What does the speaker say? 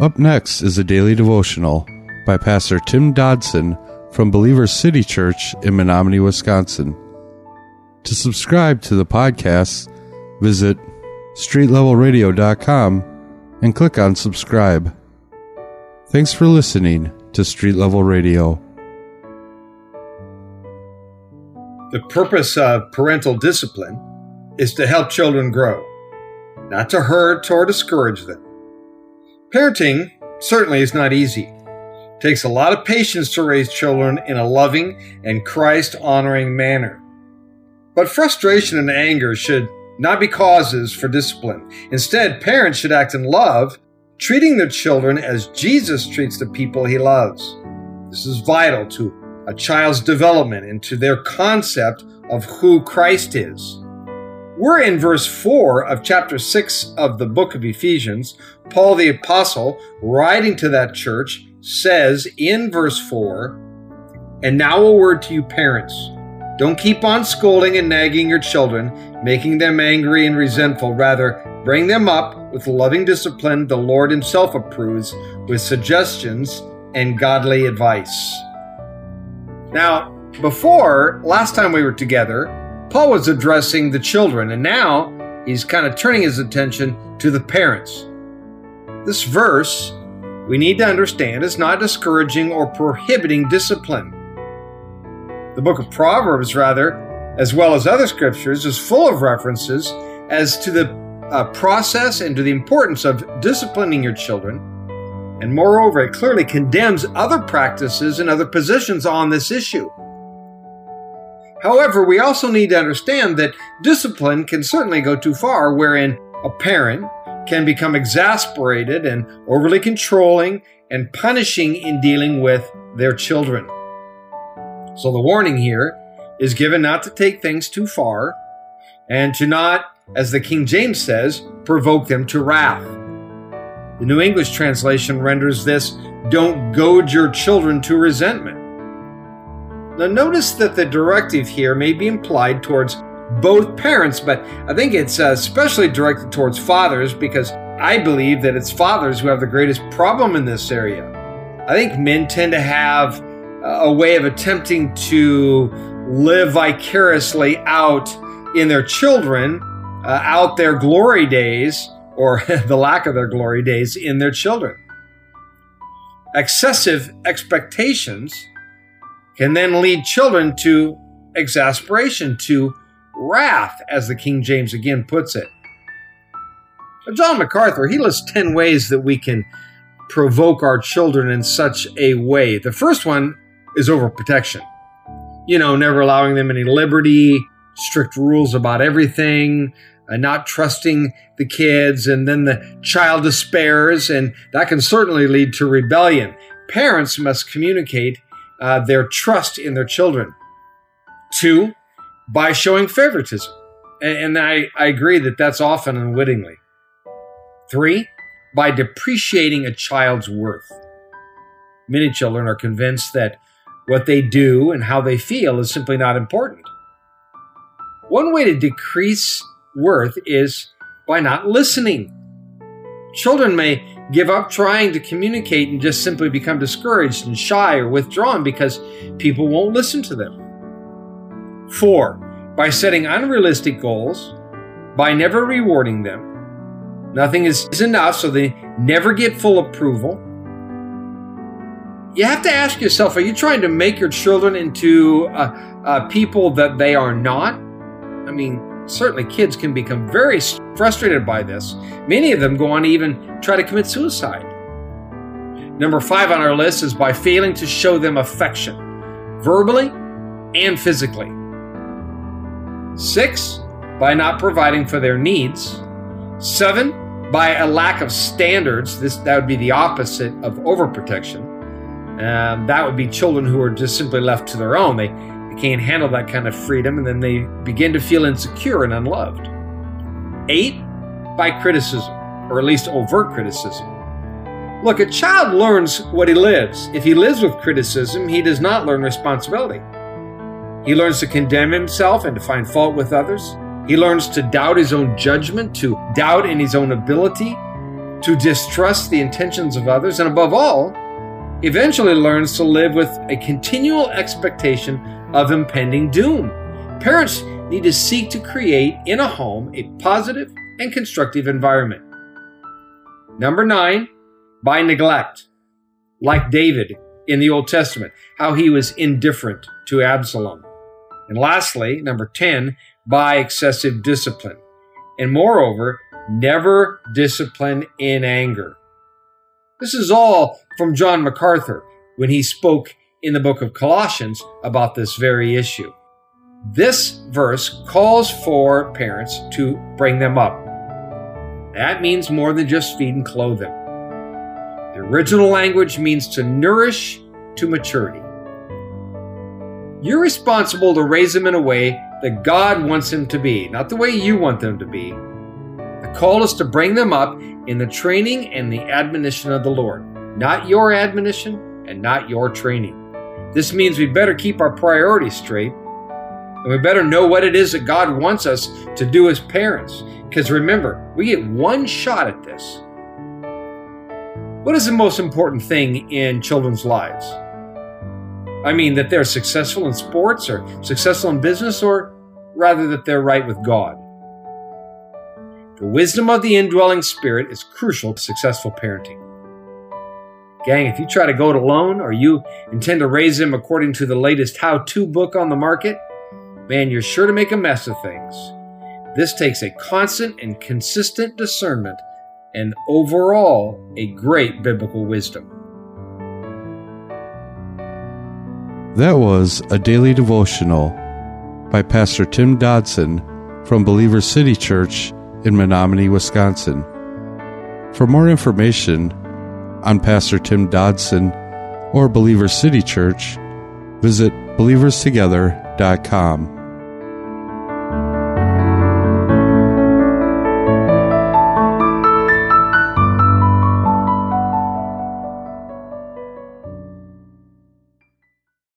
Up next is a daily devotional by Pastor Tim Dodson from Believers City Church in Menomonie, Wisconsin. To subscribe to the podcast, visit streetlevelradio.com and click on subscribe. Thanks for listening to Street Level Radio. The purpose of parental discipline is to help children grow, not to hurt or discourage them. Parenting certainly is not easy. It takes a lot of patience to raise children in a loving and Christ honoring manner. But frustration and anger should not be causes for discipline. Instead, parents should act in love, treating their children as Jesus treats the people he loves. This is vital to a child's development and to their concept of who Christ is. We're in verse 4 of chapter 6 of the book of Ephesians. Paul the Apostle, writing to that church, says in verse 4 And now a word to you, parents. Don't keep on scolding and nagging your children, making them angry and resentful. Rather, bring them up with loving discipline the Lord Himself approves, with suggestions and godly advice. Now, before, last time we were together, Paul was addressing the children, and now he's kind of turning his attention to the parents. This verse, we need to understand, is not discouraging or prohibiting discipline. The book of Proverbs, rather, as well as other scriptures, is full of references as to the uh, process and to the importance of disciplining your children. And moreover, it clearly condemns other practices and other positions on this issue. However, we also need to understand that discipline can certainly go too far, wherein a parent can become exasperated and overly controlling and punishing in dealing with their children. So the warning here is given not to take things too far and to not, as the King James says, provoke them to wrath. The New English translation renders this, don't goad your children to resentment. Now, notice that the directive here may be implied towards both parents, but I think it's uh, especially directed towards fathers because I believe that it's fathers who have the greatest problem in this area. I think men tend to have a way of attempting to live vicariously out in their children, uh, out their glory days, or the lack of their glory days in their children. Excessive expectations can then lead children to exasperation, to wrath, as the King James again puts it. John MacArthur, he lists 10 ways that we can provoke our children in such a way. The first one is overprotection. You know, never allowing them any liberty, strict rules about everything, uh, not trusting the kids, and then the child despairs, and that can certainly lead to rebellion. Parents must communicate uh, their trust in their children. Two, by showing favoritism. And, and I, I agree that that's often unwittingly. Three, by depreciating a child's worth. Many children are convinced that what they do and how they feel is simply not important. One way to decrease worth is by not listening. Children may give up trying to communicate and just simply become discouraged and shy or withdrawn because people won't listen to them. Four, by setting unrealistic goals, by never rewarding them. Nothing is, enough, so they never get full approval. You have to ask yourself are you trying to make your children into uh, uh, people that they are not? I mean, certainly kids can become very frustrated by this. Many of them go on to even try to commit suicide. Number five on our list is by failing to show them affection, verbally and physically. Six, by not providing for their needs. Seven, by a lack of standards. This that would be the opposite of overprotection. Um, that would be children who are just simply left to their own. They can't handle that kind of freedom, and then they begin to feel insecure and unloved. Eight, by criticism, or at least overt criticism. Look, a child learns what he lives. If he lives with criticism, he does not learn responsibility. He learns to condemn himself and to find fault with others. He learns to doubt his own judgment, to doubt in his own ability. to distrust the intentions of others, and above all, eventually learns to live with a continual expectation of impending doom. Parents need to seek to create in a home a positive and constructive environment. Number nine, by neglect. Like David in the Old Testament, how he was indifferent to Absalom. And lastly, number 10, by excessive discipline. And moreover, never discipline in anger. This is all from John MacArthur when he spoke in the book of Colossians about this very issue. This verse calls for parents to bring them up. That means more than just feed and clothe them. The original language means to nourish to maturity. You're responsible to raise them in a way that God wants them to be, not the way you want them to be. The call is to bring them up in the training and the admonition of the Lord, not your admonition and not your training. This means we better keep our priorities straight and we better know what it is that God wants us to do as parents. Because remember, we get one shot at this. What is the most important thing in children's lives? I mean, that they're successful in sports or successful in business, or rather that they're right with God. The wisdom of the indwelling spirit is crucial to successful parenting. Gang, if you try to go it alone or you intend to raise them according to the latest how to book on the market, man, you're sure to make a mess of things. This takes a constant and consistent discernment and overall a great biblical wisdom. That was a daily devotional by Pastor Tim Dodson from Believers City Church in Menomonie, Wisconsin. For more information on Pastor Tim Dodson or Believers City Church, visit believerstogether.com.